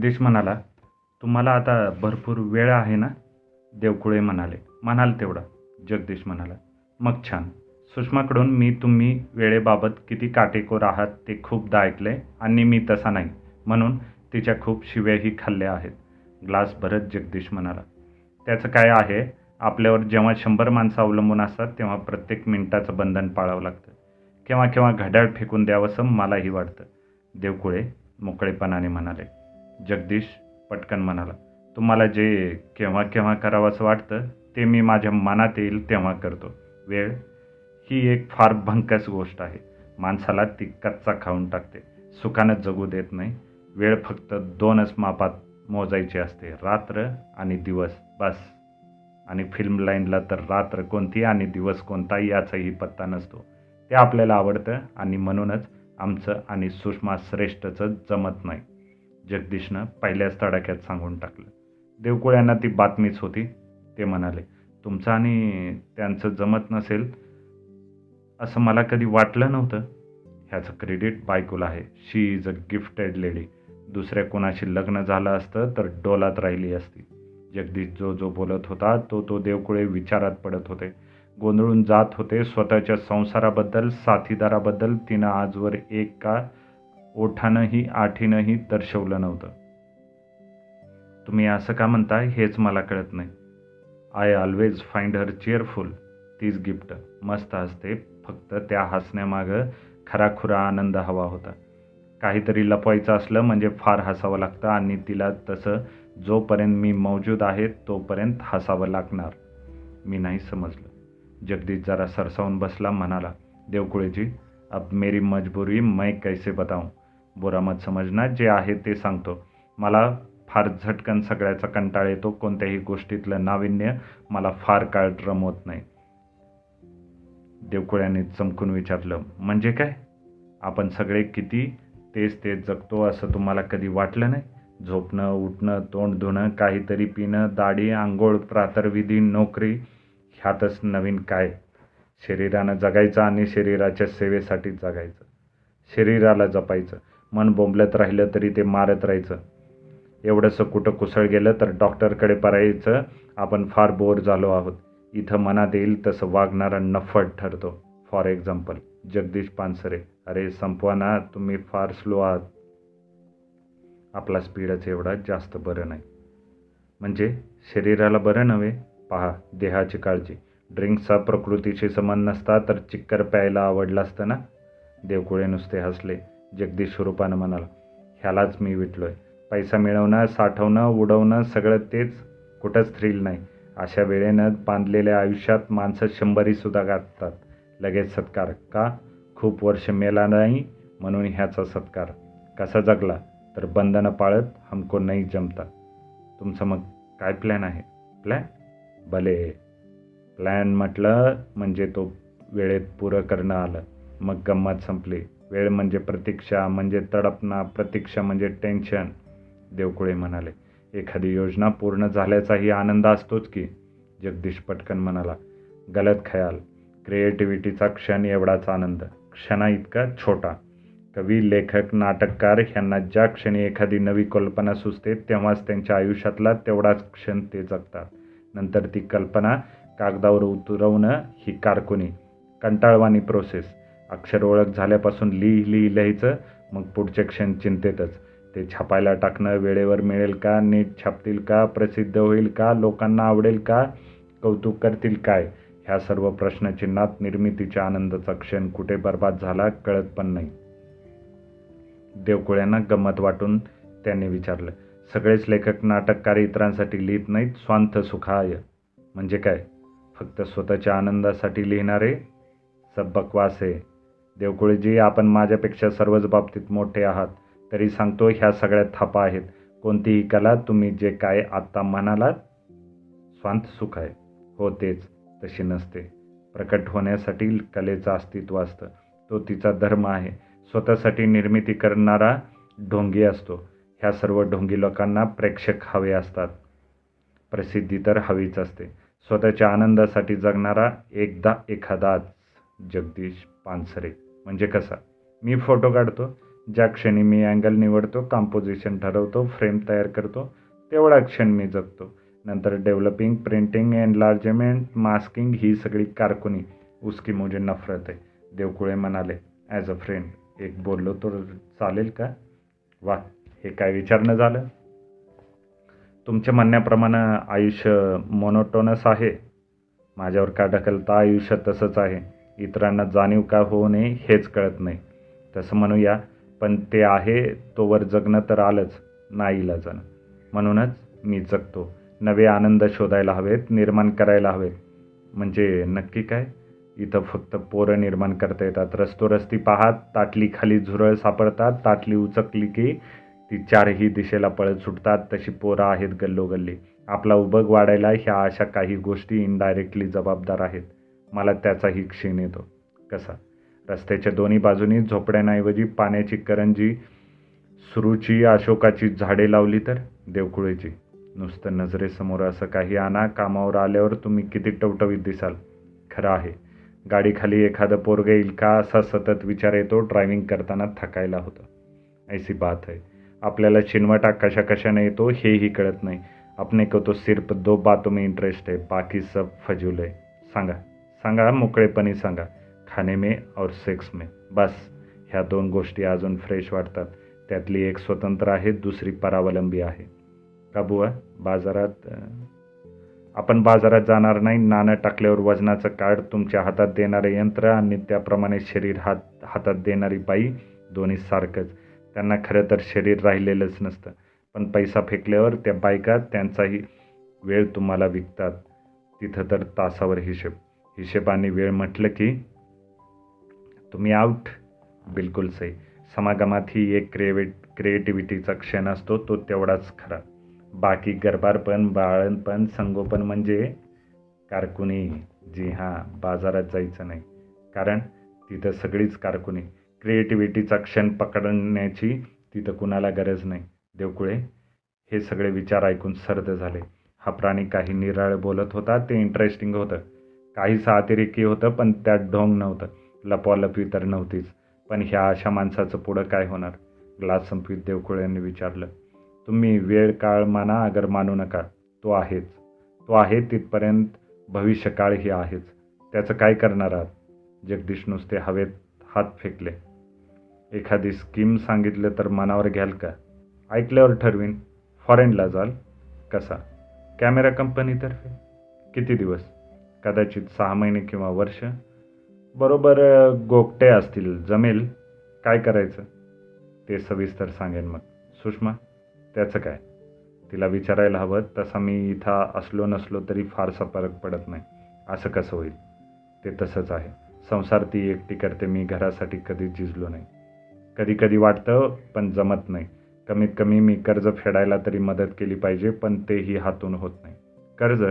जगदीश म्हणाला तुम्हाला आता भरपूर वेळ आहे ना? देवकुळे म्हणाले. म्हणाल तेवढा जगदीश म्हणाला. मग छान. सुषमाकडून मी तुम्ही वेळेबाबत किती काटेकोर आहात ते खूपदा ऐकले आणि मी तसा नाही. म्हणून तिच्या खूप शिव्याही खाल्ल्या आहेत. ग्लास भरत जगदीश म्हणाला. त्याचं काय आहे? आपल्यावर जेव्हा शंभर माणसं अवलंबून असतात तेव्हा प्रत्येक मिनिटाचं बंधन पाळावं लागतं. केव्हा केव्हा घड्याळ फेकून द्यावंसं मलाही वाटतं. देवकुळे मोकळेपणाने म्हणाले. जगदीश पटकन म्हणाला तुम्हाला जे केव्हा केव्हा करावंसं वाटतं ते मी माझ्या मनात येईल तेव्हा करतो. वेळ ही एक फार भंकस गोष्ट आहे. माणसाला ती कच्चा खाऊन टाकते. सुखानं जगू देत नाही. वेळ फक्त दोनच मापात मोजायची असते. रात्र आणि दिवस बस. आणि फिल्म लाईनला तर रात्र कोणती आणि दिवस कोणता याचाही पत्ता नसतो. ते आपल्याला आवडतं आणि म्हणूनच आमचं आणि सुषमा श्रेष्ठचं जमत नाही. जगदीशनं पहिल्याच तडाख्यात सांगून टाकलं. देवकुळ्यांना ती बातमीच होती. ते म्हणाले तुमचं आणि त्यांचं जमत नसेल असं मला कधी वाटलं नव्हतं. ह्याचं क्रेडिट बायकोला आहे. She is a gifted lady. दुसऱ्या कोणाशी लग्न झालं असतं तर डोलात राहिली असती. जगदीश जो जो बोलत होता तो तो देवकुळे विचारात पडत होते. गोंधळून जात होते. स्वतःच्या संसाराबद्दल साथीदाराबद्दल तिनं आजवर एक का ओठानंही आठीनंही दर्शवलं नव्हतं. तुम्ही असं का म्हणताय हेच मला कळत नाही. I always find her cheerful तीच गिफ्ट. मस्त असते. फक्त त्या हसण्यामागं खराखुरा आनंद हवा होता. काहीतरी लपवायचं असलं म्हणजे फार हसावं लागतं आणि तिला तसं जोपर्यंत मी मौजूद आहे तोपर्यंत हसावं लागणार. मी नाही समजलं. जगदीश जरा सरसावून बसला म्हणाला देवकुळेजी अब मेरी मजबुरी मैं कैसे बताऊं? बोरामत समजना जे आहे ते सांगतो. मला फार झटकन सगळ्याचा कंटाळ येतो कोणत्याही गोष्टीतलं नाविन्य मला फार काळ रमवत नाही. देवकुळ्याने चमकून विचारलं म्हणजे काय? आपण सगळे किती तेच तेच जगतो असं तुम्हाला कधी वाटलं नाही? झोपणं उठणं तोंड धुणं काहीतरी पिणं दाढी आंघोळ प्रातर्विधी नोकरी ह्यातच नवीन काय? शरीरानं जगायचं आणि शरीराच्या सेवेसाठी जगायचं. शरीराला जपायचं. मन बोंबलत राहिलं तरी ते मारत राहायचं. एवढंसं कुठं कुसळ गेलं तर डॉक्टरकडे परायचं आपण फार बोर झालो आहोत. इथं मनात येईल तसं वागणारा नफट ठरतो. फॉर एक्झाम्पल जगदीश पानसरे अरे संपवा ना तुम्ही फार स्लो आहात. आपला स्पीडच एवढा जास्त बरं नाही. म्हणजे शरीराला बरं नव्हे? पहा देहाची काळजी. ड्रिंक्सचा प्रकृतीशी संबंध नसता तर चिक्कर प्यायला आवडलं असतं ना? देवकुळे नुसते हसले. जगदीश स्वरूपानं म्हणाला ह्यालाच मी विटलो आहे पैसा मिळवणं साठवणं उडवणं सगळं तेच. कुठंच थ्रिल नाही. अशा वेळेनं बांधलेल्या आयुष्यात माणसं शंभरीसुद्धा गाठतात. लगेच सत्कार का? खूप वर्ष मेला नाही म्हणून ह्याचा सत्कार. कसा जगला? तर बंधनं पाळत हमको नाही जमता. तुमचं मग काय प्लॅन आहे? प्लॅन भले. प्लॅन म्हटलं म्हणजे तो वेळेत पुरं करणं आलं. मग गंमत संपली. वेळ म्हणजे प्रतीक्षा म्हणजे तडपणा प्रतीक्षा म्हणजे टेन्शन देवकुळे म्हणाले. एखादी योजना पूर्ण झाल्याचाही आनंद असतोच की जगदीश पटकन म्हणाला. गलत खयाल क्रिएटिव्हिटीचा क्षण एवढाच आनंद क्षणा इतका छोटा. कवी लेखक नाटककार ह्यांना ज्या क्षणी एखादी नवी कल्पना सुचते तेव्हाच त्यांच्या आयुष्यातला तेवढाच क्षण ते जगतात. नंतर ती कल्पना कागदावर उतरवणं ही कारकुनी कंटाळवाणी प्रोसेस अक्षर ओळख झाल्यापासून लिही लिही लिहायचं मग पुढचे क्षण चिंतेतच. ते छापायला टाकणं वेळेवर मिळेल का नीट छापतील का प्रसिद्ध होईल का लोकांना आवडेल का कौतुक करतील काय ह्या सर्व प्रश्नचिन्हात निर्मितीच्या आनंदाचा क्षण कुठे बर्बाद झाला कळत पण नाही. देवकुळ्यांना गंमत वाटून त्यांनी विचारलं सगळेच लेखक नाटककार इतरांसाठी लिहित नाहीत स्वांत सुखाय. म्हणजे काय? फक्त स्वतःच्या आनंदासाठी लिहिणारे? सब बकवास आहे देवकुळजी आपण माझ्यापेक्षा सर्वच बाबतीत मोठे आहात तरी सांगतो ह्या सगळ्या थापा आहेत. कोणतीही कला तुम्ही जे काय आत्ता म्हणालात स्वांत सुख आहे. हो तेच तशी नसते. प्रकट होण्यासाठी कलेचं अस्तित्व असतं. तो तिचा धर्म आहे. स्वतःसाठी निर्मिती करणारा ढोंगी असतो. ह्या सर्व ढोंगी लोकांना प्रेक्षक हवे असतात. प्रसिद्धी तर हवीच असते. स्वतःच्या आनंदासाठी जगणारा एकदा एखादाच जगदीश पानसरे. म्हणजे कसा? मी फोटो काढतो ज्या क्षणी मी अँगल निवडतो कॉम्पोजिशन ठरवतो फ्रेम तयार करतो तेवढा क्षण मी जगतो. नंतर डेव्हलपिंग प्रिंटिंग एनलार्जमेंट मास्किंग ही सगळी कारकुनी. उसकी मुझे नफरत आहे. देवकुळे म्हणाले ॲज अ फ्रेंड एक बोललो तर चालेल का? वा हे काय विचारणं झालं? तुमच्या म्हणण्याप्रमाणे आयुष्य मोनोटोनस आहे. माझ्यावर का ढकलता आयुष्य तसंच आहे? इतरांना जाणीव का होऊ नये हेच कळत नाही. तसं म्हणूया पण ते आहे तोवर जगणं तर आलंच नाही जाणं. म्हणूनच मी जगतो. नवे आनंद शोधायला हवेत निर्माण करायला हवेत. म्हणजे नक्की काय? इथं फक्त पोरं निर्माण करता येतात. रस्तोरस्ती पाहात ताटली खाली झुरळ सापडतात ताटली उचकली की ती चारही दिशेला पळत सुटतात. तशी पोरं आहेत गल्लोगल्ली. आपला उबग वाढायला ह्या अशा काही गोष्टी इनडायरेक्टली जबाबदार आहेत. मला त्याचाही क्षीण येतो. कसा? रस्त्याच्या दोन्ही बाजूनी झोपड्यांऐवजी पाण्याची करंजी सुरूची अशोकाची झाडे लावली तर? देवकुळेची नुसतं नजरेसमोर असं काही आणा कामावर आल्यावर तुम्ही किती टवटवीत दिसाल? खरं आहे. गाडीखाली एखादं पोरग येईल का असा सतत विचार येतो ड्रायव्हिंग करताना थकायला होतं. ऐसी बात आहे आपल्याला चिनवटा कशा कशाने येतो हेही कळत नाही. अपने को तो सिर्फ दो बातों में इंटरेस्ट है बाकी सब फजूल है. सांगा. सांगा मोकळेपणी सांगा खाने में और सेक्स में. बस ह्या दोन गोष्टी अजून फ्रेश वाटतात. त्यातली एक स्वतंत्र आहे दुसरी परावलंबी आहे. का बुवा बाजारात आपण बाजारात जाणार नाही नाणं टाकल्यावर वजनाचं कार्ड तुमच्या हातात देणारे यंत्र आणि त्याप्रमाणे शरीर हात हातात देणारी बाई दोन्ही सारखंच. त्यांना खरं तर शरीर राहिलेलंच नसतं. पण पैसा फेकल्यावर त्या बायका त्यांचाही वेळ तुम्हाला विकतात. तिथं तर तासावर हिशेब. हिशेबाने वेळ म्हटलं की तुम्ही आउट बिलकुल सही. समागमात ही एक क्रिएट क्रिएटिव्हिटीचा क्षण असतो तो तेवढाच खरा. बाकी गरबारपण बाळणपण संगोपन म्हणजे कारकुनी. जी हां बाजारात जायचं नाही. कारण तिथं सगळीच कारकुनी. क्रिएटिव्हिटीचा क्षण पकडण्याची तिथं कुणाला गरज नाही. देवकुळे हे सगळे विचार ऐकून सर्द झाले. हा प्राणी काही निराळ बोलत होता ते इंटरेस्टिंग होतं. काहीसं अतिरेकी होतं पण त्यात ढोंग नव्हतं. लपवालपवी तर नव्हतीच. पण ह्या अशा माणसाचं पुढं काय होणार? ग्लास संपवीत देवकुळ्यांनी विचारलं. तुम्ही वेळ काळ माना अगर मानू नका. तो आहेच. तो आहे तिथपर्यंत. भविष्यकाळही आहेच. त्याचं काय करणार आहात? जगदीश नुसते हवेत हात फेकले. एखादी स्कीम सांगितलं तर मनावर घ्याल का? ऐकल्यावर ठरवीन. फॉरेनला जाल? कसा? कॅमेरा कंपनीतर्फे? किती दिवस? कदाचित सहा महिने किंवा वर्ष. बरोबर गोपटे असतील. जमेल. काय करायचं? ते सविस्तर सांगेन मग. सुषमा त्याचं काय? तिला विचारायला हवं. तसा मी इथं असलो नसलो तरी फारसा फरक पडत नाही. असं कसं होईल? ते तसंच आहे. संसार ती एकटी करते. मी घरासाठी कधीच झिजलो नाही. कधी कधी वाटतं पण जमत नाही. कमीत कमी मी कर्ज फेडायला तरी मदत केली पाहिजे पण तेही हातून होत नाही. कर्ज?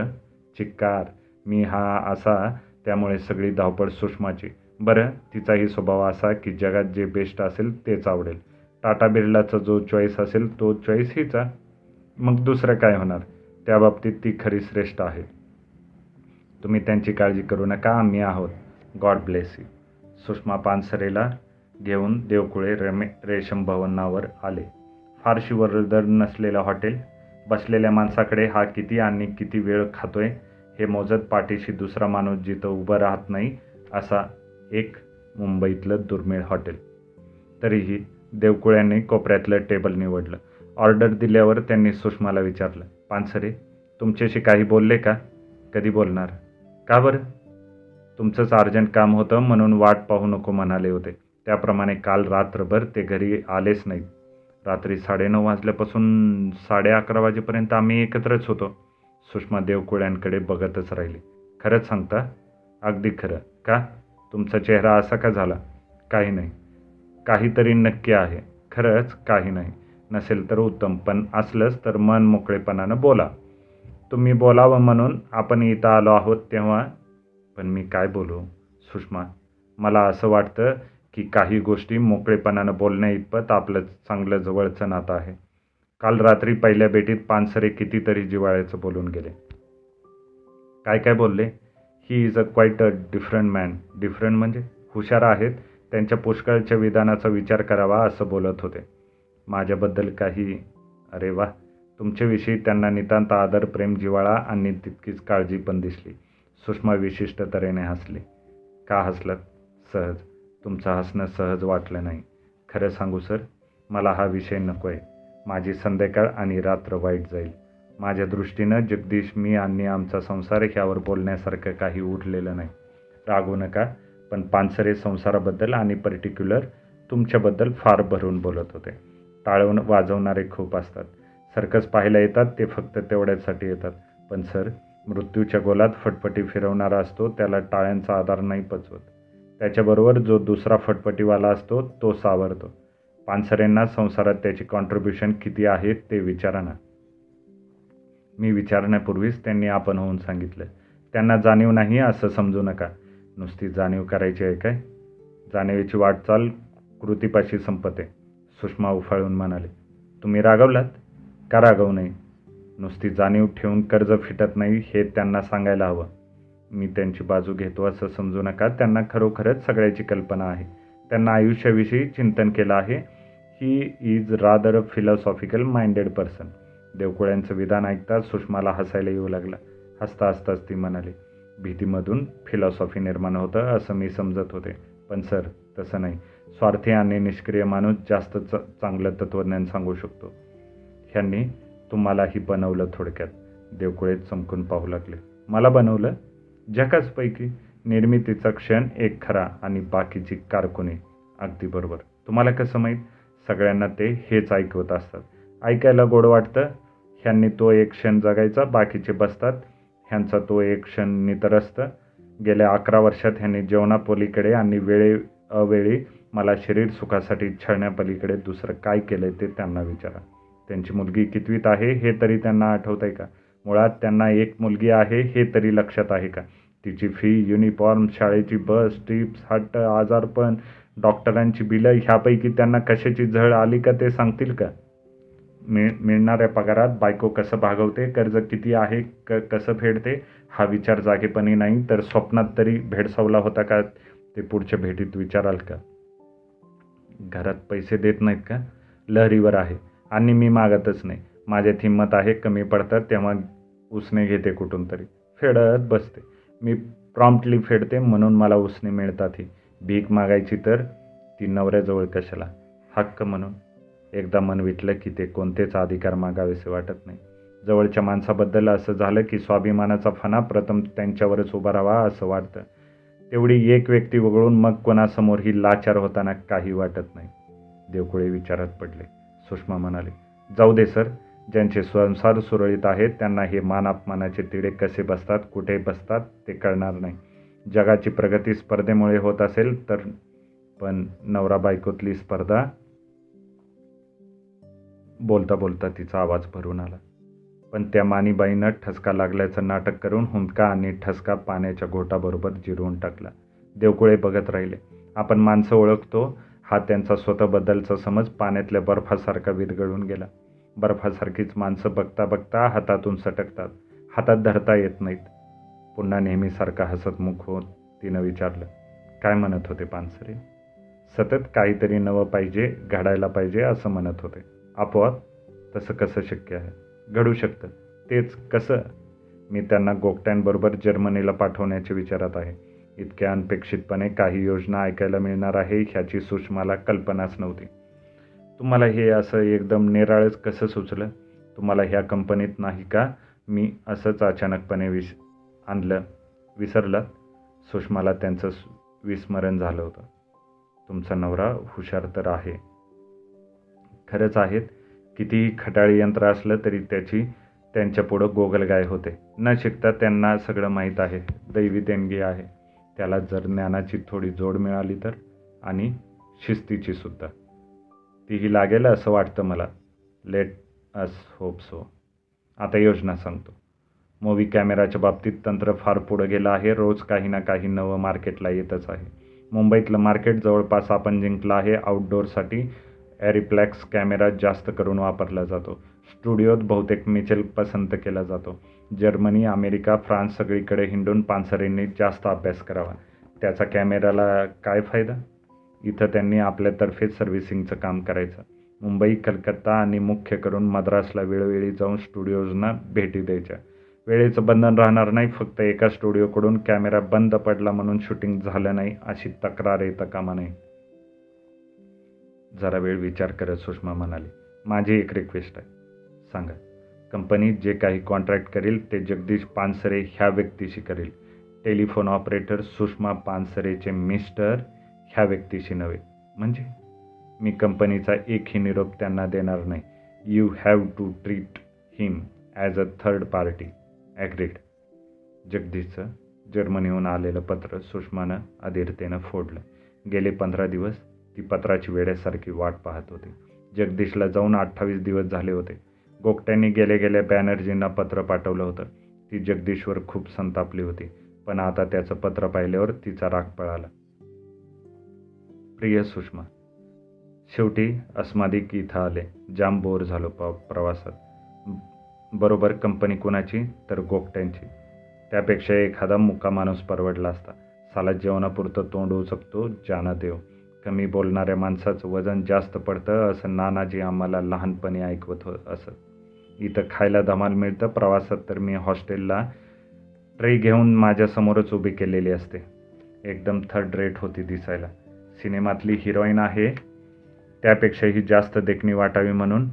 चिक्कार. मी हा असा त्यामुळे सगळी धावपळ सुषमाची. बरं तिचाही स्वभाव असा की जगात जे बेस्ट असेल तेच आवडेल. टाटा बिर्लाचा जो चॉईस असेल तो चॉईस हिचा. मग दुसरं काय होणार? त्या बाबतीत ती खरी श्रेष्ठ आहे. तुम्ही त्यांची काळजी करू नका आम्ही आहोत. गॉड ब्लेस यू सुषमा पानसरेला घेऊन देवकुळे रेमे रेशम भवनावर आले. फारशी वर्दळ नसलेलं हॉटेल बसलेल्या माणसाकडे हा किती आणि किती वेळ खातोय? हे मोजत पाठीशी दुसरा माणूस जिथं उभं राहत नाही असा एक मुंबईतलं दुर्मिळ हॉटेल. तरीही देवकुळ्यांनी कोपऱ्यातलं टेबल निवडलं. ऑर्डर दिल्यावर त्यांनी सुषमाला विचारलं पानसरे तुमच्याशी काही बोलले का? कधी बोलणार. का बरं? तुमचंच अर्जंट काम होतं म्हणून वाट पाहू नको म्हणाले होते. त्याप्रमाणे काल रात्रभर ते घरी आलेच नाहीत. रात्री साडेनऊ वाजल्यापासून साडे अकरा वाजेपर्यंत आम्ही एकत्रच होतो. सुषमा देवकुळ्यांकडे बघतच राहिली. खरंच सांगता? अगदी खरं. का? तुमचा चेहरा असा का झाला? काही नाही. काहीतरी नक्की आहे. खरंच काही नाही. नसेल तर उत्तम पण असलंच तर मन मोकळेपणानं बोला. तुम्ही बोलावं म्हणून आपण इथं आलो आहोत तेव्हा? पण मी काय बोलू? सुषमा मला असं वाटतं की काही गोष्टी मोकळेपणानं बोलण्या इतपत आपलं चांगलं जवळचं नातं आहे. काल रात्री पहिल्या भेटीत पानसरे कितीतरी जिवाळ्याचं बोलून गेले. काय काय बोलले? He is a quite a different man different म्हणजे? हुशार आहेत. त्यांच्या पुष्कळच्या विधानाचा विचार करावा असं बोलत होते. माझ्याबद्दल काही अरे वा तुमच्याविषयी त्यांना नितांत आदर प्रेम जिव्हाळा आणि तितकीच काळजी पण दिसली. सुषमा विशिष्ट तऱ्हेने हसली. का हसलात? सहज. तुमचं हसणं सहज वाटलं नाही. खरं सांगू सर? मला हा विषय नको आहे माझी संध्याकाळ आणि रात्र वाईट जाईल. माझ्या दृष्टीनं जगदीश मी आणि आमचा संसार ह्यावर बोलण्यासारखं काही उरलेलं नाही. रागू नका पण पानसरे संसाराबद्दल आणि पर्टिक्युलर तुमच्याबद्दल फार भरून बोलत होते. टाळवून वाजवणारे खूप असतात. सर्कस पाहायला येतात ते फक्त तेवढ्यासाठी येतात. पण सर मृत्यूच्या गोलात फटफटी फिरवणारा असतो त्याला टाळ्यांचा आधार नाही पचवत. त्याच्याबरोबर जो दुसरा फटफटीवाला असतो तो सावरतो. पानसरेंना संसारात त्याचे कॉन्ट्रीब्युशन किती आहे ते विचारा ना. मी विचारण्यापूर्वीच त्यांनी आपण होऊन सांगितलं. त्यांना जाणीव नाही असं समजू नका. नुसती जाणीव करायची आहे काय? जाणीवेची वाटचाल कृतीपाशी संपते. सुषमा उफाळून म्हणाले तुम्ही रागवलात? का रागवू नये? नुसती जाणीव ठेवून कर्ज फिटत नाही हे त्यांना सांगायला हवं. मी त्यांची बाजू घेतो असं समजू नका. त्यांना खरोखरच सगळ्याची कल्पना आहे. त्यांना आयुष्याविषयी चिंतन केलं आहे. He is rather a philosophical minded person देवकुळ्यांचं विधान ऐकताच सुषमाला हसायला येऊ लागलं. हसता हसताच ती म्हणाली भीतीमधून फिलॉसॉफी निर्माण होतं असं मी समजत होते. पण सर तसं नाही. स्वार्थी आणि निष्क्रिय माणूस जास्त च चांगलं तत्त्वज्ञान सांगू शकतो. ह्यांनी तुम्हालाही बनवलं थोडक्यात. देवकुळे चमकून पाहू लागले. मला बनवलं? जकाचपैकी निर्मितीचा क्षण एक खरा आणि बाकीची कारकुनी. अगदी बरोबर. तुम्हाला कसं माहीत? सगळ्यांना ते हेच ऐकवत असतात. ऐकायला गोड वाटतं ह्यांनी तो एक क्षण जगायचा बाकीचे बसतात ह्यांचा तो एक क्षण नितरस्त गेल्या अकरा वर्षात ह्यांनी जेवणापलीकडे आणि वेळे अवेळी मला शरीर सुखासाठी छळण्यापलीकडे दुसरं काय केलं ते त्यांना विचारा. त्यांची मुलगी कितवीत आहे हे तरी त्यांना आठवत आहे का? मुळात त्यांना एक मुलगी आहे हे तरी लक्षात आहे का? तिची फी युनिफॉर्म शाळेची बस ट्रिप्स हट्ट आजारपण डॉक्टरांची बिलं ह्यापैकी त्यांना कशाची झळ आली का ते सांगतील का? मिळ मिळणाऱ्या पगारात बायको कसं भागवते कर्ज किती आहे क कसं फेडते हा विचार जागेपणी नाही तर स्वप्नात तरी भेडसावला होता का ते पुढच्या भेटीत विचाराल का? घरात पैसे देत नाहीत का? लहरीवर आहे. आणि मी मागतच नाही. माझ्यात हिंमत आहे कमी पडतात तेव्हा उसने घेते कुठून तरी. फेडत बसते. मी प्रॉम्प्टली फेडते म्हणून मला उसने मिळतात ही. भीक मागायची तर ती नवऱ्याजवळ कशाला? हक्क म्हणून. एकदा मन विटलं की ते कोणतेच अधिकार मागावेसे वाटत नाही. जवळच्या माणसाबद्दल असं झालं की स्वाभिमानाचा फणा प्रथम त्यांच्यावरच उभा राहावा असं वाटतं. तेवढी एक व्यक्ती वगळून मग कोणासमोर ही लाचार होताना काही वाटत नाही. देवकुळे विचारात पडले. सुषमा म्हणाले जाऊ दे सर. ज्यांचे संसार सुरळीत आहेत त्यांना हे मान अपमानाचे तिडे कसे बसतात कुठे बसतात ते कळणार नाही. जगाची प्रगती स्पर्धेमुळे होत असेल तर पण नवरा बायकोतली स्पर्धा बोलता बोलता तिचा आवाज भरून आला. पण त्या मानीबाईनं ठसका लागल्याचं नाटक करून हुंदका आणि ठसका पाण्याच्या घोटाबरोबर जिरवून टाकला. देवकुळे बघत राहिले. आपण माणसं ओळखतो. हा त्यांचा स्वतःबद्दलचा समज पाण्यातल्या बर्फासारखा विरघळून गेला. बर्फासारखीच माणसं बघता बघता हातातून सटकतात. हातात धरता येत नाहीत. पुन्हा नेहमीसारखा हसतमुख होत तिनं विचारलं काय म्हणत होते पानसरे? सतत काहीतरी नवं पाहिजे घडायला पाहिजे असं म्हणत होते. आपोआप तसं कसं शक्य आहे? घडू शकतं. तेच कसं? मी त्यांना गोगट्यांबरोबर जर्मनीला पाठवण्याच्या विचारात आहे. इतक्या अनपेक्षितपणे काही योजना ऐकायला मिळणार आहे ह्याची सुषमाला कल्पनाच नव्हती. तुम्हाला हे असं एकदम निराळच कसं सुचलं? तुम्हाला ह्या कंपनीत नाही का? मी असंच अचानकपणे विश आणलं विसरलं. सुषमाला त्यांचं विस्मरण झालं होतं. तुमचा नवरा हुशार तर आहे. खरंच आहेत. कितीही खटाळी यंत्र असलं तरी त्याची त्यांच्या पुढं गोगलगाय होते. न शिकता त्यांना सगळं माहीत आहे. दैवी देणगी आहे. त्याला जर ज्ञानाची थोडी जोड मिळाली तर आणि शिस्तीची सुद्धा. तीही लागेल असं वाटतं मला. लेट अस होप सो आता योजना सांगतो. मूवी कॅमेराच्या बाबतीत तंत्र फार पुढं गेलं आहे. रोज काही ना काही नवं मार्केटला येतच आहे. मुंबईतलं मार्केट जवळपास आपण जिंकलं आहे. आउटडोअरसाठी ॲरिप्लॅक्स कॅमेरा जास्त करून वापरला जातो. स्टुडिओत बहुतेक मिचेल पसंत केला जातो. जर्मनी अमेरिका फ्रान्स सगळीकडे हिंडून पानसरेंनी जास्त अभ्यास करावा. त्याचा कॅमेराला काय फायदा? इथं त्यांनी आपल्यातर्फेच सर्व्हिसिंगचं काम करायचं. मुंबई कलकत्ता आणि मुख्य करून मद्रासला वेळोवेळी जाऊन स्टुडिओजना भेटी द्यायच्या. वेळेचं बंधन राहणार नाही फक्त एका स्टुडिओकडून कॅमेरा बंद पडला म्हणून शूटिंग झालं नाही अशी तक्रार येता कामा नये. जरा वेळ विचार करत सुषमा म्हणाली माझी एक रिक्वेस्ट आहे. सांगा कंपनी जे काही कॉन्ट्रॅक्ट करेल ते जगदीश पानसरे ह्या व्यक्तीशी करेल. टेलिफोन ऑपरेटर सुषमा पानसरेचे मिस्टर ह्या व्यक्तीशी नव्हे. म्हणजे? मी कंपनीचा एकही निरोप त्यांना देणार नाही. You have to treat him as a third party agreed. जगदीशचं जर्मनीहून आलेलं पत्र सुषमानं अधीरतेनं फोडलं. गेले पंधरा दिवस ती पत्राची वेळेसारखी वाट पाहत होती. जगदीशला जाऊन अठ्ठावीस दिवस झाले होते. गोगट्यांनी गेले गेल्या बॅनर्जींना पत्र पाठवलं होतं. ती जगदीशवर खूप संतापली होती पण आता त्याचं पत्र पाहिल्यावर तिचा राग पळाला. प्रिय सुषमा शेवटी अस्मादिक इथं आले. जाम बोर झालो प प्रवासात. बरोबर कंपनी कुणाची? तर गोपट्यांची. त्यापेक्षा एखादा मुका माणूस परवडला असता. साला जेवणापुरतं तोंड उचकतो जाना देव. कमी बोलणाऱ्या माणसाचं वजन जास्त पडतं असं नानाजी आम्हाला लहानपणी ऐकवत हो असत इथं खायला धमाल मिळतं प्रवासात तर मी हॉस्टेलला ट्रे घेऊन माझ्यासमोरच उभी केलेली असते. एकदम थर्ड रेट होती दिसायला. सिनेमातली हिरोईन आहे. त्यापेक्षाही जास्त देखणी वाटावी म्हणून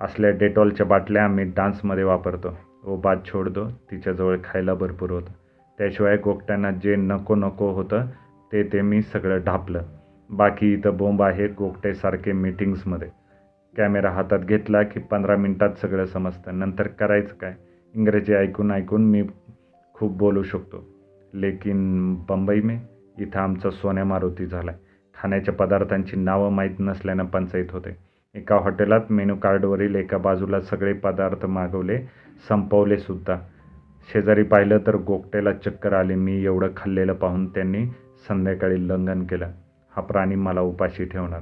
असल्या डेटॉलच्या बाटल्या आम्ही डान्समध्ये वापरतो. ओ बाद छोड दो तिच्याजवळ खायला भरपूर होतं. त्याशिवाय गोकट्यांना जे नको नको होतं ते ते मी सगळं ढापलं. बाकी इथं बोंब आहे गोकटेसारखे मीटिंग्समध्ये. कॅमेरा हातात घेतला की पंधरा मिनटात सगळं समजतं. नंतर करायचं काय? इंग्रजी ऐकून ऐकून मी खूप बोलू शकतो. लेकिन बंबई में इथं आमचा सोन्या मारुती झाला आहे खाण्याच्या पदार्थांची नावं माहीत नसल्यानं पंचायत होते. एका हॉटेलात मेनू कार्डवरील एका बाजूला सगळे पदार्थ मागवले संपवले सुद्धा. शेजारी पाहिलं तर गोकटेला चक्कर आली. मी एवढं खाल्लेलं पाहून त्यांनी संध्याकाळी लंघन केलं. हा प्राणी मला उपाशी ठेवणार.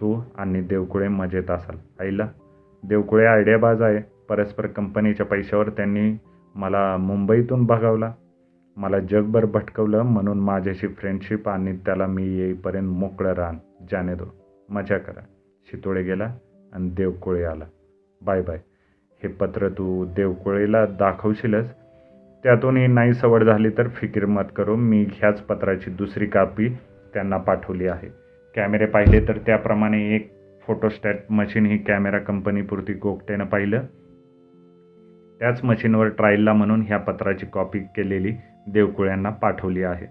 तू आणि देवकुळे मजेत असाल. आईला देवकुळे आयडियाबाज आहे. परस्पर कंपनीच्या पैशावर त्यांनी मला मुंबईतून भगावला. मला जगभर भटकवलं म्हणून माझ्याशी फ्रेंडशिप आणि त्याला मी येईपर्यंत मोकळं राहण जाने दो. मजा करा. शितोळे गेला आणि देवकोळे आला. Bye bye. हे पत्र तू देवकोळेला दाखवशीलच. त्यातूनही नाही सवड झाली तर फिकीर मत करू मी ह्याच पत्राची दुसरी कापी त्यांना पाठवली आहे. कॅमेरे पाहिले तर त्याप्रमाणे एक फोटोस्टॅट मशीन ही कॅमेरा कंपनीपुरती गोगट्यानं पाहिलं. त्याच मशीनवर ट्रायलला म्हणून ह्या पत्राची कॉपी केलेली देवकुळ्यांना पाठवली आहे.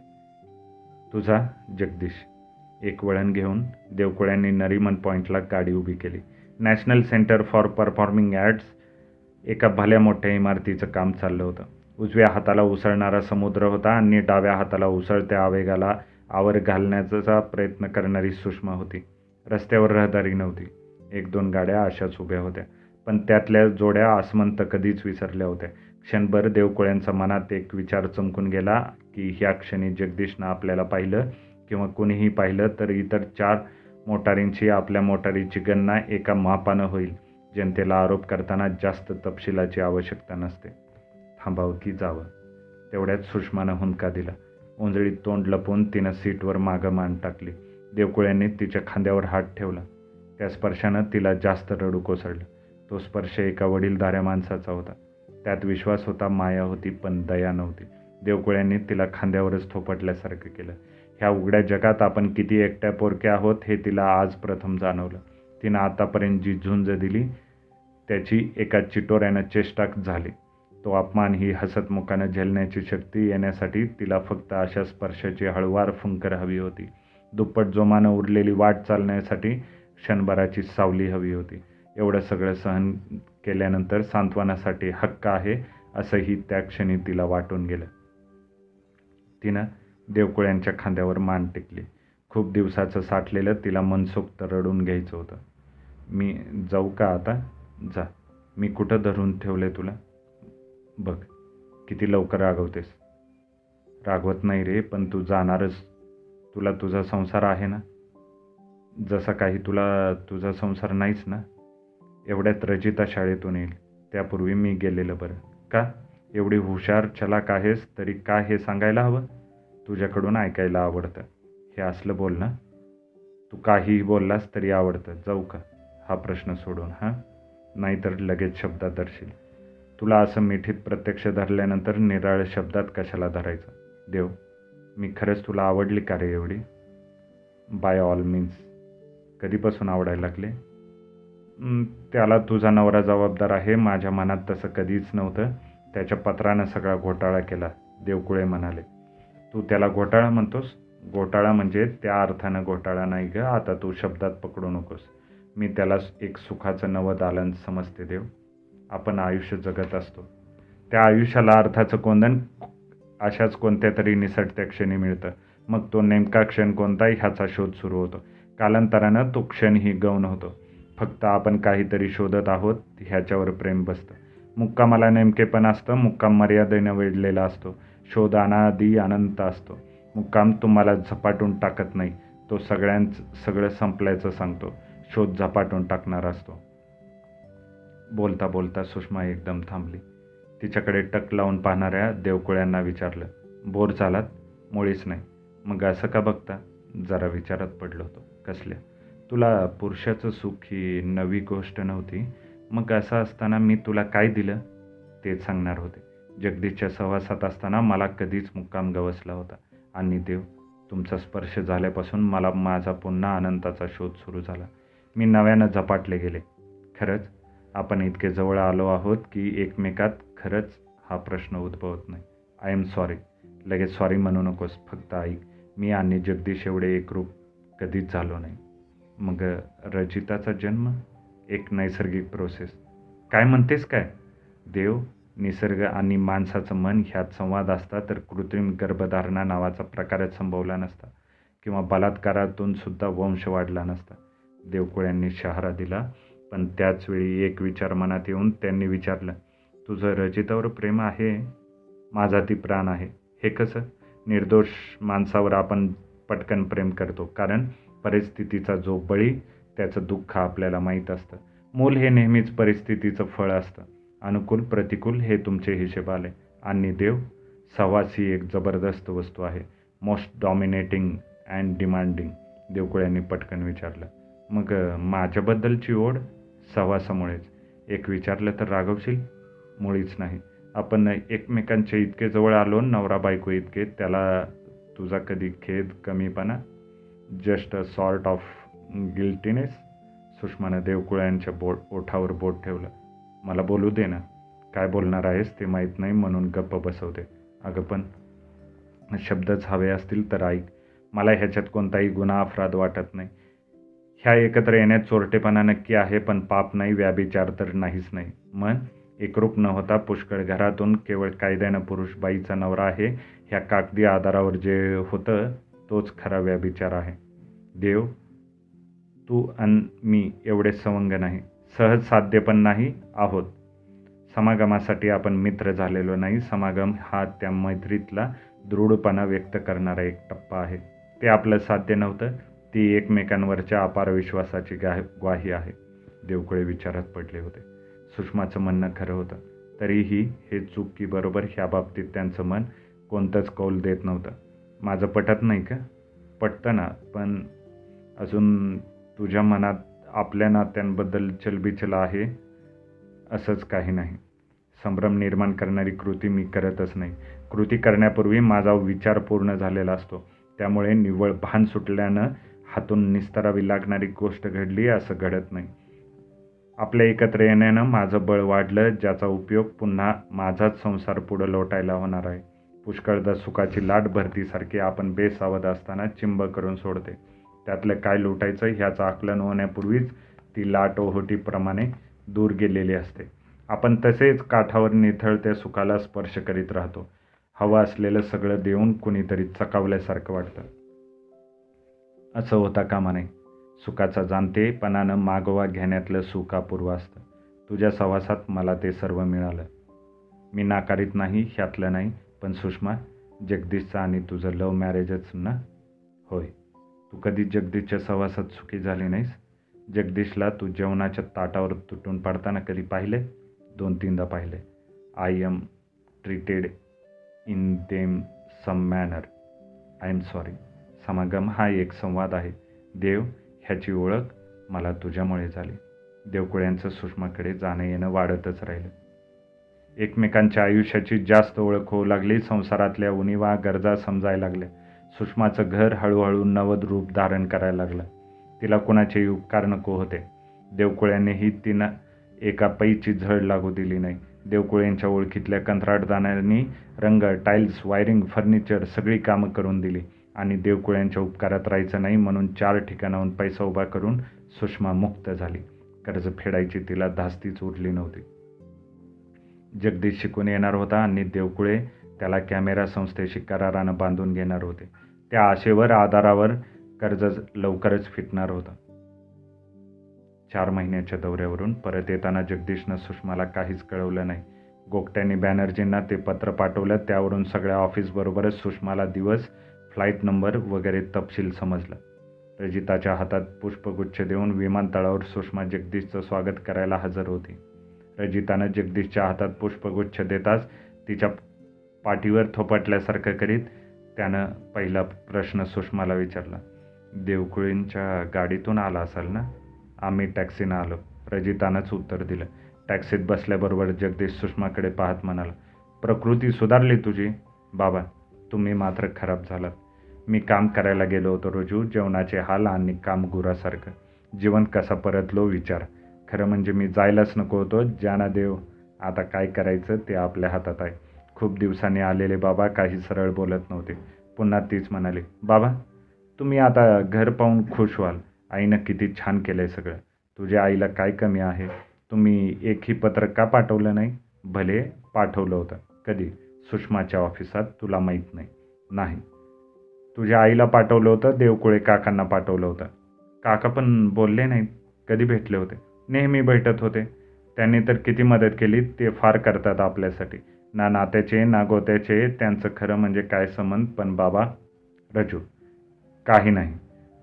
तुझा जगदीश. एक वळण घेऊन देवकुळ्यांनी नरीमन पॉईंटला गाडी उभी केली. National Centre for Performing Arts एका भल्या मोठ्या इमारतीचं काम चाललं होतं. उजव्या हाताला उसळणारा समुद्र होता आणि डाव्या हाताला उसळत्या आवेगाला आवर घालण्याचा प्रयत्न करणारी सुषमा होती. रस्त्यावर रहदारी नव्हती. एक दोन गाड्या अशाच उभ्या होत्या पण त्यातल्या जोड्या आसमंत कधीच विसरल्या होत्या. क्षणभर देवकोळ्यांच्या मनात एक विचार चमकून गेला की ह्या क्षणी जगदीशनं आपल्याला पाहिलं किंवा कोणीही पाहिलं तर इतर चार मोटारींची आपल्या मोटारीची गणना एका मापानं होईल. जनतेला आरोप करताना जास्त तपशिलाची आवश्यकता नसते. थांबावं की जावं? तेवढ्यात सुषमानं हुंदका दिला. ओंजळीत तोंड लपून तिनं सीटवर मागं मान टाकली. देवकुळ्यांनी तिच्या खांद्यावर हात ठेवला. त्या स्पर्शानं तिला जास्त रडू कोसळलं. तो स्पर्श एका वडीलधाऱ्या माणसाचा होता. त्यात विश्वास होता माया होती पण दया नव्हती. देवकुळ्यांनी तिला खांद्यावरच थोपटल्यासारखं केलं. ह्या उघड्या जगात आपण किती एकट्या पोरक्या आहोत हे तिला आज प्रथम जाणवलं. तिनं आतापर्यंत जी झुंज दिली त्याची एका चिटोऱ्यानं चेष्टा झाली. तो अपमान ही हसतमुखानं झेलण्याची शक्ती येण्यासाठी तिला फक्त अशा स्पर्शाची हळवार फुंकर हवी होती. दुप्पट जोमानं उरलेली वाट चालण्यासाठी क्षणभराची सावली हवी होती. एवढं सगळं सहन केल्यानंतर सांत्वनासाठी हक्क आहे असंही त्या क्षणी तिला वाटून गेलं. तिनं देवकुळ्यांच्या खांद्यावर मान टेकली. खूप दिवसाचं साठलेलं तिला मनसोक्त रडून घ्यायचं होतं. मी जाऊ का आता? जा. मी कुठं धरून ठेवले तुला? बघ किती लवकर रागवतेस. रागवत नाही रे पण तू जाणारच. तुला तुझा संसार आहे ना? जसा काही तुला तुझा संसार नाहीच ना? एवढ्यात रजिता शाळेतून येईल. त्यापूर्वी मी गेलेलं बरं. का? एवढी हुशार चलाक आहेस तरी का हे सांगायला हवं? तुझ्याकडून ऐकायला आवडतं. हे असलं बोल ना. तू काहीही बोललास तरी आवडतं. जाऊ का? हा प्रश्न सोडून हां? नाहीतर लगेच शब्दात धरशील. तुला असं मिठीत प्रत्यक्ष धरल्यानंतर निराळ शब्दात कशाला धरायचं? देव मी खरंच तुला आवडली का रे एवढी? बाय ऑल मीन्स कधीपासून आवडायला लागले? त्याला तुझा नवरा जबाबदार आहे. माझ्या मनात तसं कधीच नव्हतं. त्याच्या पत्रानं सगळा घोटाळा केला. देवकुळे म्हणाले. तू त्याला घोटाळा म्हणतोस? घोटाळा म्हणजे त्या अर्थानं घोटाळा नाही ग. आता तू शब्दात पकडू नकोस. मी त्याला एक सुखाचं नवं दालन समजते देव. आपण आयुष्य जगत असतो. त्या आयुष्याला अर्थाचं कोंदन अशाच कोणत्या तरी निसटत्या क्षणी मिळतं. मग तो नेमका क्षण कोणता ह्याचा शोध सुरू होतो. कालांतरानं तो क्षणही गौण होतो. फक्त आपण काहीतरी शोधत आहोत ह्याच्यावर प्रेम बसतं. मुक्कामाला नेमकेपण असतं. मुक्काम मर्यादेनं वेढलेला असतो. शोध अनादी अनंत असतो. मुक्काम तुम्हाला झपाटून टाकत नाही. तो सगळ्यांच सगळं संपल्याचं सांगतो. शोध झपाटून टाकणार असतो. बोलता बोलता सुषमा एकदम थांबली. तिच्याकडे टक लावून पाहणाऱ्या देवकुळ्यांना विचारलं बोर चालात मुळीच नाही. मग असं का बघता? जरा विचारात पडलो होतो कसल्या? तुला पुरुषाचं सुख ही नवी गोष्ट नव्हती. मग असं असताना मी तुला काय दिलं? तेच सांगणार होते. जगदीशच्या सहवासात असताना मला कधीच मुक्काम गवसला होता. आणि देव तुमचा स्पर्श झाल्यापासून मला माझा पुन्हा आनंदाचा शोध सुरू झाला. मी नव्यानं झपाटले गेले. खरंच आपण इतके जवळ आलो आहोत की एकमेकात खरंच हा प्रश्न उद्भवत नाही. आय एम सॉरी लगेच सॉरी म्हणू नकोस. फक्त ऐक मी आणि जगदीश एवढे एकरूप कधीच झालो नाही. मग रजिताचा जन्म? एक नैसर्गिक प्रोसेस काय म्हणतेस काय? देव निसर्ग आणि माणसाचं मन ह्यात संवाद असता तर कृत्रिम गर्भधारणा नावाचा प्रकारच संभवला नसता किंवा बलात्कारातून सुद्धा वंश वाढला नसता. देवकुळ्यांनी शहारा दिला पण त्याचवेळी एक विचार मनात येऊन त्यांनी विचारलं तुझं रजितावर प्रेम आहे? माझा ती प्राण आहे. हे कसं? निर्दोष माणसावर आपण पटकन प्रेम करतो कारण परिस्थितीचा जो बळी त्याचं दुःख आपल्याला माहीत असतं. मूल हे नेहमीच परिस्थितीचं फळ असतं. अनुकूल प्रतिकूल हे तुमचे हिशेब आले. आणि देव सहवास ही एक जबरदस्त वस्तू आहे. मोस्ट डॉमिनेटिंग अँड डिमांडिंग देवकुळ्यांनी पटकन विचारलं. मग माझ्याबद्दलची ओढ? सहवासामुळेच एक विचारलं तर रागवशील मुळीच नाही. आपण एकमेकांच्या इतके जवळ आलो नवरा बायको इतके त्याला तुझा कधी खेद कमीपणा? Just a sort of guiltiness सुषमानं देवकुळ्यांच्या बोट ओठावर बोट ठेवलं. मला बोलू दे ना. काय बोलणार आहेस ते माहीत नाही म्हणून गप्प बसवते. अगं पण शब्दच हवे असतील तर ऐक. मला ह्याच्यात कोणताही गुन्हा अपराध वाटत नाही. ह्या एकत्र येण्यात चोरटेपणा नक्की आहे पण पाप नाही व्याभिचार तर नाहीच नाही. मन एकरूप न होता पुष्कळ घरातून केवळ कायद्यानं पुरुष बाईचा नवरा आहे. ह्या कागदी आधारावर जे होतं तोच खरा व्याभिचार आहे. देव तू अन मी एवढे सवंग नाही. सहज साध्य पण नाही आहोत. समागमासाठी आपण मित्र झालेलो नाही. समागम हा त्या मैत्रीतला दृढपणा व्यक्त करणारा एक टप्पा आहे. ते आपलं साध्य नव्हतं. ती एकमेकांवरच्या अपार विश्वासाची गा ग्वाही आहे. देवकुळे विचारात पडले होते. सुषमाचं म्हणणं खरं होतं. तरीही हे चूक की बरोबर ह्या बाबतीत त्यांचं मन कोणतंच कौल देत नव्हतं. माझं पटत नाही का? पटतं ना पण अजून तुझ्या मनात आपल्या नात्यांबद्दल चलबिचल आहे असंच काही नाही. संभ्रम निर्माण करणारी कृती मी करतच नाही. कृती करण्यापूर्वी माझा विचार पूर्ण झालेला असतो. त्यामुळे निव्वळ भान सुटल्यानं हातून निस्तरावी लागणारी गोष्ट घडली असं घडत नाही. आपल्या एकत्र येण्यानं माझं बळ वाढलं ज्याचा उपयोग पुन्हा माझाच संसार पुढं लोटायला होणार आहे. पुष्कळदा सुखाची लाट भरतीसारखी आपण बेसावध असताना चिंब करून सोडते. त्यातलं काय लुटायचं ह्याचं आकलन होण्यापूर्वीच ती लाट ओहोटीप्रमाणे दूर गेलेली असते. आपण तसेच काठावर निथळत्या सुखाला स्पर्श करीत राहतो. हवं असलेलं सगळं देऊन कुणीतरी चकावल्यासारखं वाटतं. असं होता कामा नाही सुखाचा जाणतेपणानं मागोवा घेण्यातलं सुख अपूर्व असतं. तुझ्या सहवासात मला ते सर्व मिळालं. मी नाकारीत नाही ह्यातलं नाही पण सुषमा जगदीशचं आणि तुझं लव्ह मॅरेजच ना? होय. तू कधी जगदीशच्या सहवासात सुखी झाली नाहीस? जगदीशला तू जेवणाच्या ताटावर तुटून पडताना कधी पाहिले? दोन तीनदा पाहिले. I am treated in them some manner I am sorry समागम हा एक संवाद आहे. देव ह्याची ओळख मला तुझ्यामुळे झाली. देवकुळ्यांचं सुषमाकडे जाणं येणं वाढतच राहिलं. एकमेकांच्या आयुष्याची जास्त ओळख होऊ लागली संसारातल्या उणीवा गरजा समजायला लागल्या. सुषमाचं घर हळूहळू नवद रूप धारण करायला लागलं. तिला कुणाचेही उपकार नको होते. देवकुळ्यांनीही तिनं एका पैची झळ लागू दिली नाही. देवकुळ्यांच्या ओळखीतल्या कंत्राटदारांनी रंग टाईल्स वायरिंग फर्निचर सगळी कामं करून दिली आणि देवकुळ्यांच्या उपकारात राहायचं नाही म्हणून चार ठिकाणाहून पैसा उभा करून सुषमा मुक्त झाली. कर्ज फेडायची तिला धास्तीच उरली नव्हती. जगदीश शिकून येणार होता आणि देवकुळे त्याला कॅमेरा संस्थेशी करारानं बांधून घेणार होते. त्या आशेवर आधारावर कर्ज लवकरच फिटणार होतं. चार महिन्याच्या दौऱ्यावरून परत येताना जगदीशनं सुषमाला काहीच कळवलं नाही. गोगट्यांनी बॅनर्जींना ते पत्र पाठवलं. त्यावरून सगळ्या ऑफिसबरोबरच सुषमाला दिवस फ्लाईट नंबर वगैरे तपशील समजलं. रजिताच्या हातात पुष्पगुच्छ देऊन विमानतळावर सुषमा जगदीशचं स्वागत करायला हजर होती. रजितानं जगदीशच्या हातात पुष्पगुच्छ देताच तिच्या पाठीवर थोपटल्यासारखं करीत त्यानं पहिला प्रश्न सुषमाला विचारला देवकुळींच्या गाडीतून आला असाल ना? आम्ही टॅक्सीनं आलो. रजितानंच उत्तर दिलं. टॅक्सीत बसल्याबरोबर जगदीश सुषमाकडे पाहत म्हणाला प्रकृती सुधारली तुझी? बाबा तुम्ही मात्र खराब झालात. मी काम करायला गेलो होतो रोजू जेवणाचे हाल आणि काम गुरासारखं जीवन कसा परतलो विचार. खरं म्हणजे मी जायलाच नको होतो. ज्याना देव आता काय करायचं ते आपल्या हातात आहे. खूप दिवसांनी आलेले बाबा काही सरळ बोलत नव्हते. पुन्हा तीच म्हणाली बाबा तुम्ही आता घर पाहून खुश व्हाल. आईनं किती छान केलं आहे सगळं. तुझ्या आईला काय कमी आहे? तुम्ही एकही पत्र का पाठवलं नाही? भले पाठवलं होतं. कधी? सुषमाच्या ऑफिसात तुला माहीत नाही. नाही. तुझ्या आईला पाठवलं होतं देवकुळे काकांना पाठवलं होतं. काका पण बोलले नाहीत. कधी भेटले होते? नेहमी भेटत होते. त्यांनी तर किती मदत केली ते फार करतात आपल्यासाठी. ना नात्याचे ना गोत्याचे त्यांचं खरं म्हणजे काय संबंध? पण बाबा रजू काही नाही.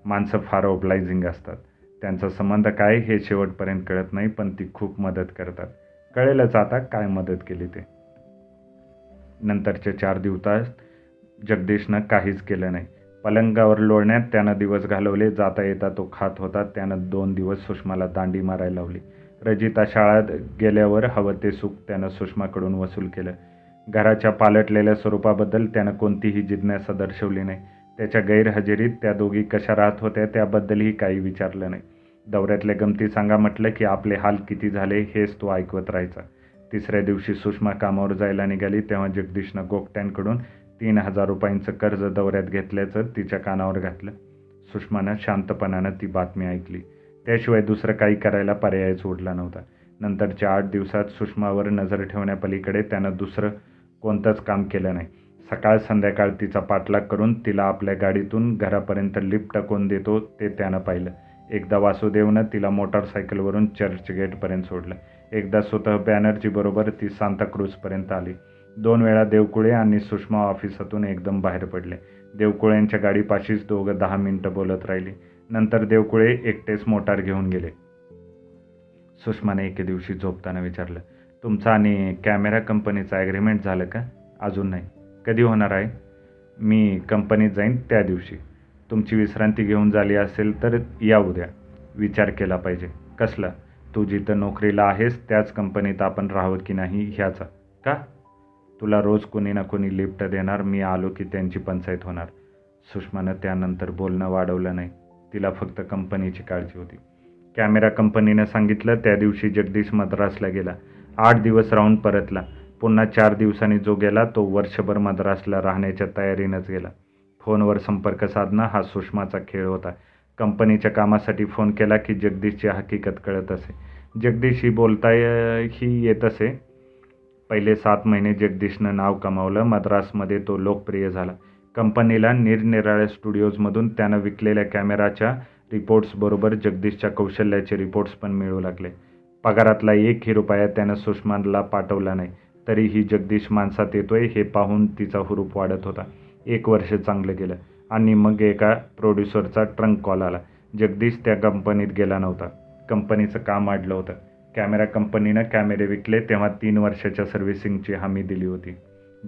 माणसं फार ओबलायझिंग असतात. त्यांचा संबंध काय हे शेवटपर्यंत कळत नाही पण ती खूप मदत करतात. कळेलच आता काय मदत केली ते. नंतरच्या चार दिवसात जगदीशनं काहीच केलं नाही. पलंगावर लोळण्यात त्यानं दिवस घालवले जाता येता तो खात होता. त्यानं दोन दिवस सुषमाला दांडी मारायला लावली. रजिता शाळेत गेल्यावर हवं ते सुख त्यानं सुषमाकडून वसूल केलं. घराच्या पालटलेल्या स्वरूपाबद्दल त्यानं कोणतीही जिज्ञासा दर्शवली नाही. त्याच्या गैरहजेरीत त्या दोघी कशा राहत होत्या त्याबद्दलही काही विचारलं नाही. दौऱ्यातल्या गमती सांगा म्हटलं की आपले हाल किती झाले हेच तो ऐकवत राहायचा. तिसऱ्या दिवशी सुषमा कामावर जायला निघाली तेव्हा जगदीशनं गोपट्यांकडून तीन हजार रुपयांचं कर्ज दौऱ्यात घेतल्याचं तिच्या कानावर घातलं. सुषमानं शांतपणानं ती बातमी ऐकली. त्याशिवाय दुसरं काही करायला पर्यायच उरला नव्हता. नंतरच्या आठ दिवसात सुषमावर नजर ठेवण्यापलीकडे त्यानं दुसरं कोणतंच काम केलं नाही. सकाळ संध्याकाळ तिचा पाठलाग करून तिला आपल्या गाडीतून घरापर्यंत लिफ्ट टाकून देतो ते त्यानं पाहिलं. एकदा वासुदेवनं तिला मोटारसायकलवरून चर्चगेटपर्यंत सोडलं. एकदा स्वतः बॅनर्जीबरोबर ती सांताक्रूजपर्यंत आली. दोन वेळा देवकुळे आणि सुषमा ऑफिसातून एकदम बाहेर पडले. देवकुळ्यांच्या गाडीपाशीच दोघं दहा मिनटं बोलत राहिली. नंतर देवकुळे एकटेच मोटार घेऊन गेले. सुषमाने एके दिवशी झोपताना विचारलं तुमचा आणि कॅमेरा कंपनीचं ॲग्रीमेंट झालं का? अजून नाही. कधी होणार आहे? मी कंपनीत जाईन त्या दिवशी. तुमची विश्रांती घेऊन झाली असेल तर या उद्या विचार केला पाहिजे. कसला? तू जिथं नोकरीला आहेस त्याच कंपनीत आपण राहावं की नाही ह्याचा. का? तुला रोज कोणी ना कोणी लिफ्ट देणार मी आलो की त्यांची पंचायत होणार. सुषमानं त्यानंतर बोलणं वाढवलं नाही. तिला फक्त कंपनीची काळजी होती. कॅमेरा कंपनीनं सांगितलं त्या दिवशी जगदीश मद्रासला गेला. आठ दिवस राहून परतला. पुन्हा चार दिवसांनी जो गेला तो वर्षभर मद्रासला राहण्याच्या तयारीनंच गेला. फोनवर संपर्क साधणं हा सुषमाचा खेळ होता. कंपनीच्या कामासाठी फोन केला की जगदीशची हकीकत कळत असे. जगदीश ही बोलता ही येत असे. पहिले सात महिने जगदीशनं नाव कमावलं. मद्रासमध्ये तो लोकप्रिय झाला. कंपनीला निरनिराळ्या स्टुडिओजमधून त्यानं विकलेल्या कॅमेराच्या रिपोर्ट्सबरोबर जगदीशच्या कौशल्याचे रिपोर्ट्स पण मिळू लागले. पगारातला एकही रुपया त्यानं सुषमाला पाठवला नाही. तरीही जगदीश माणसात येतोय हे पाहून तिचा हुरूप वाढत होता. एक वर्ष चांगलं गेलं आणि मग एका प्रोड्युसरचा ट्रंक कॉल आला. जगदीश त्या कंपनीत गेला नव्हता. कंपनीचं काम अडलं होतं. कॅमेरा कंपनीनं कॅमेरे विकले तेव्हा तीन वर्षाच्या सर्व्हिसिंगची हमी दिली होती.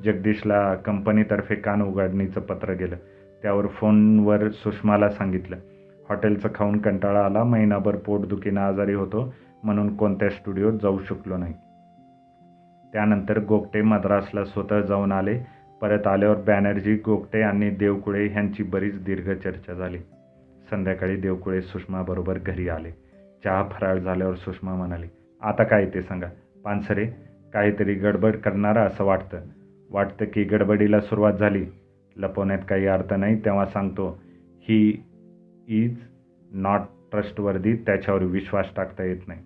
जगदीशला कंपनीतर्फे कान उघडणीचं पत्र गेलं. त्यावर फोनवर सुषमाला सांगितलं हॉटेलचं खाऊन कंटाळा आला. महिनाभर पोटदुखीनं आजारी होतो. म्हणून कोणत्या स्टुडिओत जाऊ शकलो नाही. त्यानंतर गोगटे मद्रासला स्वतः जाऊन आले. परत आल्यावर बॅनर्जी गोगटे आणि देवकुळे ह्यांची बरीच दीर्घ चर्चा झाली. संध्याकाळी देवकुळे सुषमाबरोबर घरी आले. चहा फराळ झाल्यावर सुषमा म्हणाली आता काय ते सांगा. पानसरे काहीतरी गडबड करणारा असं वाटतं. वाटतं की गडबडीला सुरुवात झाली. लपवण्यात काही अर्थ नाही तेव्हा सांगतो ही इज नॉट ट्रस्टवर्दी त्याच्यावर विश्वास टाकता येत नाही.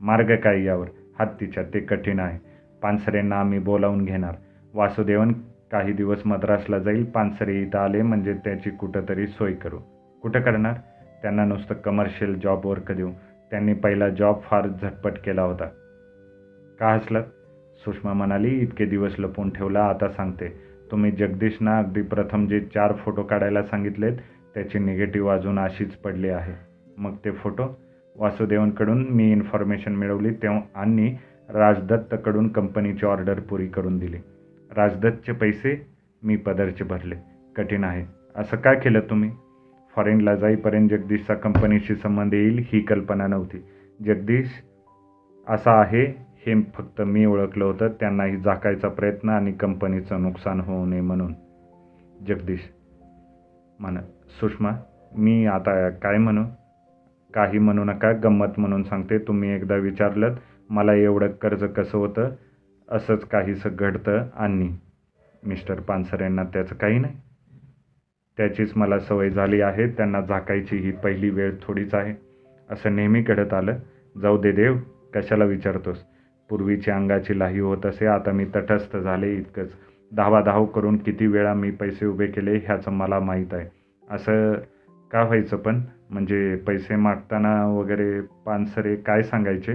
मार्ग काय यावर? हत्तीच्या ते कठीण आहे. पानसरेंना आम्ही बोलावून घेणार. वासुदेवन काही दिवस मद्रासला जाईल. पानसरे इथं आले म्हणजे त्याची कुठंतरी सोय करू. कुठं करणार? त्यांना नुसतं कमर्शियल जॉब वर्क देऊ. त्यांनी पहिला जॉब फार झटपट केला होता. का हसलं सुषमा म्हणाली इतके दिवस लपून ठेवला आता सांगते. तुम्ही जगदीशना अगदी प्रथम जे चार फोटो काढायला सांगितलेत त्याची निगेटिव्ह अजून अशीच पडली आहे. मग ते फोटो? वासुदेवनकडून मी इन्फॉर्मेशन मिळवली तेव्हा आणि राजदत्तकडून कंपनीची ऑर्डर पुरी करून दिली. राजदत्तचे पैसे मी पदरचे भरले. कठीण आहे. असं काय केलं तुम्ही? फॉरेनला जाईपर्यंत जगदीशचा कंपनीशी संबंध येईल ही कल्पना नव्हती. जगदीश असा आहे हे फक्त मी ओळखलं होतं. त्यांनाही झाकायचा प्रयत्न आणि कंपनीचं नुकसान होऊ नये म्हणून. जगदीश म्हण सुषमा मी आता काय म्हणू? काही म्हणू नका गंमत म्हणून सांगते. तुम्ही एकदा विचारलं मला एवढं कर्ज कसं होतं? असंच काहीसं घडतं? आणि मिस्टर पानसर यांना त्याचं काही नाही. त्याचीच मला सवय झाली आहे. त्यांना झाकायची ही पहिली वेळ थोडीच आहे. असं नेहमी घडत आलं. जाऊ दे देव कशाला विचारतोस? पूर्वीची अंगाची लाही होत असे. आता मी तटस्थ झाले इतकंच. धावाधाव करून किती वेळा मी पैसे उभे केले ह्याचं मला माहीत आहे. असं का व्हायचं पण? म्हणजे पैसे मागताना वगैरे पानसरे काय सांगायचे?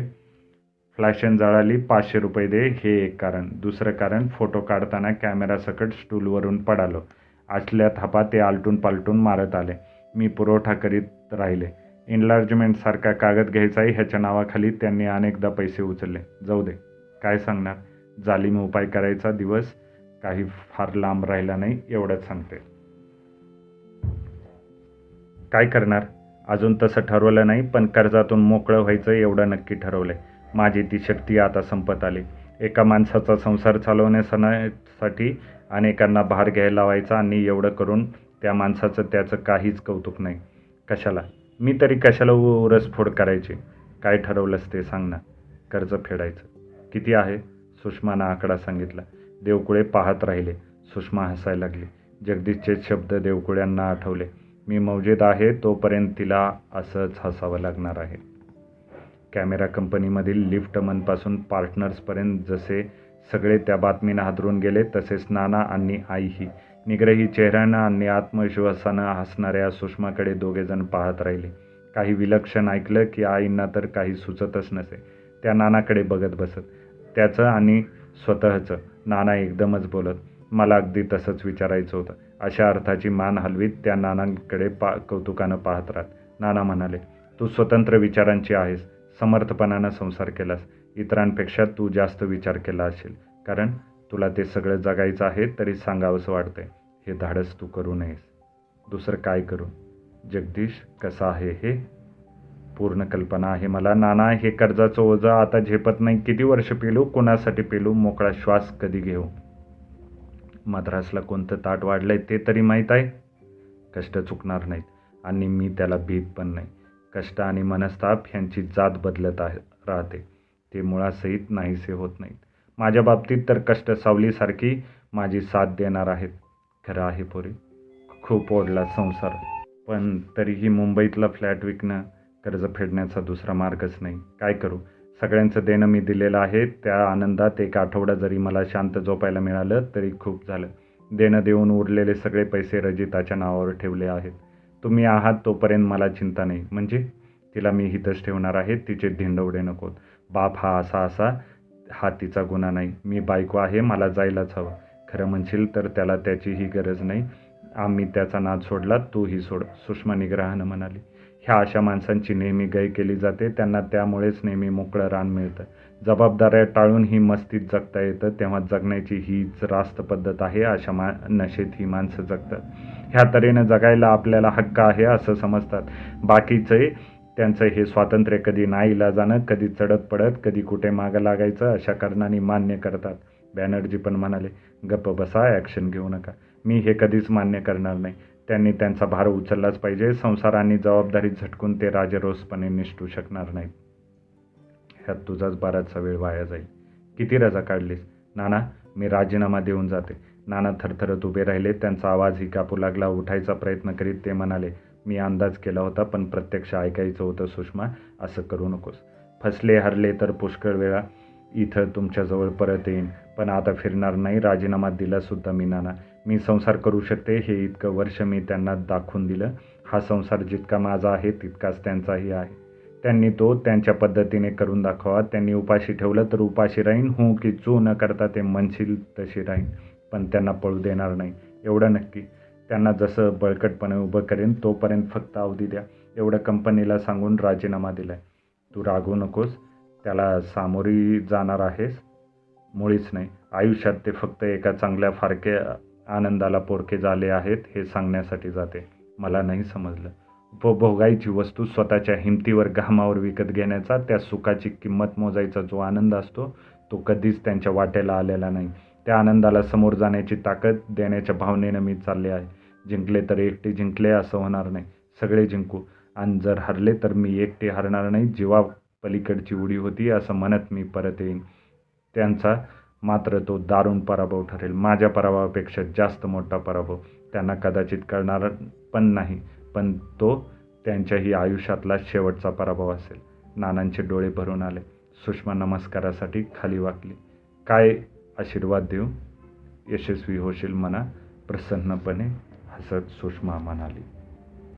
फ्लॅशन जळाली पाचशे रुपये दे हे एक कारण. दुसरं कारण फोटो काढताना कॅमेरासकट स्टूलवरून पडालो. आचल्या थापा ते आलटून पालटून मारत आले. मी पुरवठा करीत राहिले. इन्लार्जमेंटसारखा कागद घ्यायचा आहे ह्याच्या नावाखाली त्यांनी अनेकदा पैसे उचलले. जाऊ दे. काय सांगणार? जालिम उपाय करायचा दिवस काही फार लांब राहिला नाही एवढंच सांगते. काय करणार? अजून तसं ठरवलं नाही पण कर्जातून मोकळं व्हायचं एवढं नक्की ठरवलंय. माझी ती शक्ती आता संपत आली. एका माणसाचा संसार चालवण्यासाठी अनेकांना भार घ्यायला व्हायचा आणि एवढं करून त्या माणसाचं त्याचं काहीच कौतुक नाही. कशाला? मी तरी कशाला उरसफोड करायची? काय ठरवलंस ते सांग ना. कर्ज फेडायचं. किती आहे? सुषमानं आकडा सांगितला. देवकुळे पाहत राहिले. सुषमा हसायला लागली. जगदीशचे शब्द देवकुळ्यांना आठवले. मी मौजेत आहे तोपर्यंत तिला असंच हसावं लागणार आहे. कॅमेरा कंपनीमधील लिफ्टमनपासून पार्टनर्सपर्यंत जसे सगळे त्या बातमीनं हादरून गेले तसेच नाना आणि आईही. निग्रही चेहऱ्यानं आणि आत्मविश्वासानं हसणाऱ्या सुषमाकडे दोघेजण पाहत राहिले. काही विलक्षण ऐकलं की आईंना तर काही सुचतच नसे. त्या नानाकडे बघत बसत. त्याचं आणि स्वतःचं. नाना एकदमच बोलत. मला अगदी तसंच विचारायचं होतं. अशा अर्थाची मान हलवीत त्या नानांकडे पा कौतुकानं पाहत राहत. नाना म्हणाले तू स्वतंत्र विचारांची आहेस. समर्थपणानं संसार केलास. इतरांपेक्षा तू जास्त विचार केला असेल. कारण तुला ते सगळं जगायचं आहे तरी सांगावंसं वाटतंय. हे धाडस तू करू नयेस. दुसरं काय करू? जगदीश कसा आहे हे? पूर्ण कल्पना आहे मला. नाना हे कर्जाचं ओझं आता झेपत नाही. किती वर्ष पेलू? कोणासाठी पेलू? मोकळा श्वास कधी घेऊ? मद्रासला कोणतं ताट वाढलंय ते तरी माहीत आहे? कष्ट चुकणार नाहीत आणि मी त्याला भीत पण नाही. कष्ट आणि मनस्ताप ह्यांची जात बदलत आहे राहते. ते मुळासहित नाहीसे होत नाहीत. माझ्या बाबतीत तर कष्ट सावलीसारखी माझी साथ देणार आहेत. खरं आहे पोरी खूप ओढला संसार. पण तरीही मुंबईतला फ्लॅट विकणं कर्ज फेडण्याचा दुसरा मार्गच नाही. काय करू? सगळ्यांचं देणं मी दिलेलं आहे. त्या आनंदात एक आठवडा जरी मला शांत झोपायला मिळालं तरी खूप झालं. देणं देऊन उरलेले सगळे पैसे रजिताच्या नावावर ठेवले आहेत. तुम्ही आहात तोपर्यंत मला चिंता नाही. म्हणजे? तिला मी हितच ठेवणार आहे. तिचे धिंडवडे नकोत. बाप हा असा असा हा तिचा गुन्हा नाही. मी बायको आहे मला जायलाच हवं. खरं म्हणशील तर त्याला त्याचीही गरज नाही. आम्ही त्याचा नाद सोडला तूही सोड सुषमा निग्रहानं म्हणाली. ह्या अशा माणसांची नेहमी गय केली जाते त्यांना त्यामुळेच नेहमी मोकळं रान मिळतं. जबाबदाऱ्या टाळून ही मस्तीत जगता येतं तेव्हा जगण्याची हीच रास्त पद्धत आहे अशा मा नशेत ही माणसं जगतात. ह्या तऱ्हेनं जगायला आपल्याला हक्क आहे असं समजतात. बाकीचे त्यांचं हे स्वातंत्र्य कधी नाईला जाणं कधी चढत पडत कधी कुठे मागं लागायचं अशा कारणाने मान्य करतात. बॅनर्जी पण म्हणाले गप्प बसा ॲक्शन घेऊ नका. मी हे कधीच मान्य करणार नाही. त्यांनी त्यांचा भार उचललाच पाहिजे. संसार आणि जबाबदारी झटकून ते राजरोसपणे निष्ठू शकणार नाहीत. ह्यात तुझाच बराचसा वेळ वाया जाईल. किती रजा काढलीस? नाना मी राजीनामा देऊन जाते. नाना थरथरत उभे राहिले. त्यांचा आवाजही कापू लागला. उठायचा प्रयत्न करीत ते म्हणाले मी अंदाज केला होता पण प्रत्यक्ष ऐकायचं होतं सुषमा असं करू नकोस. फसले हरले तर पुष्कळ वेळा इथं तुमच्याजवळ परत येईन. पण आता फिरणार नाही राजीनामा दिलासुद्धा मी नाना. मी संसार करू शकते हे इतकं वर्ष मी त्यांना दाखवून दिलं. हा संसार जितका माझा आहे तितकाच त्यांचाही आहे. त्यांनी तो त्यांच्या पद्धतीने करून दाखवा. त्यांनी उपाशी ठेवलं तर उपाशी राहीन. हो की चू न करता ते म्हणशील तशी राहीन. पण त्यांना पळू देणार नाही. एवढं नक्की. त्यांना जसं बळकटपणे उभं करेन तोपर्यंत फक्त अवधी द्या. एवढं कंपनीला सांगून राजीनामा दिला आहे तू रागवू नकोस. त्याला सामोरी जाणार आहेस. मुळीच नाही. आयुष्यात ते फक्त एका चांगल्या फारके आनंदाला पोरके झाले आहेत हे सांगण्यासाठी जाते. मला नाही समजलं. उपभोगायची वस्तू स्वतःच्या हिमतीवर घामावर विकत घेण्याचा त्या सुखाची किंमत मोजायचा जो आनंद असतो तो कधीच त्यांच्या वाट्याला आलेला नाही. त्या आनंदाला समोर जाण्याची ताकद देण्याच्या भावनेनं मी चालले आहे. जिंकले तर एकटे जिंकले असं होणार नाही. सगळे जिंकू. आणि जर हरले तर मी एकटे हरणार नाही. जीवा पलीकडची उडी होती असं म्हणत मी परत येईन. त्यांचा मात्र तो दारुण पराभव ठरेल. माझ्या पराभवापेक्षा जास्त मोठा पराभव त्यांना कदाचित कळणार पण नाही पण तो त्यांच्याही आयुष्यातला शेवटचा पराभव असेल. नानांचे डोळे भरून आले. सुषमा नमस्कारासाठी खाली वाकली. काय आशीर्वाद देऊ यशस्वी होशील म्हणा प्रसन्नपणे हसत सुषमा म्हणाली.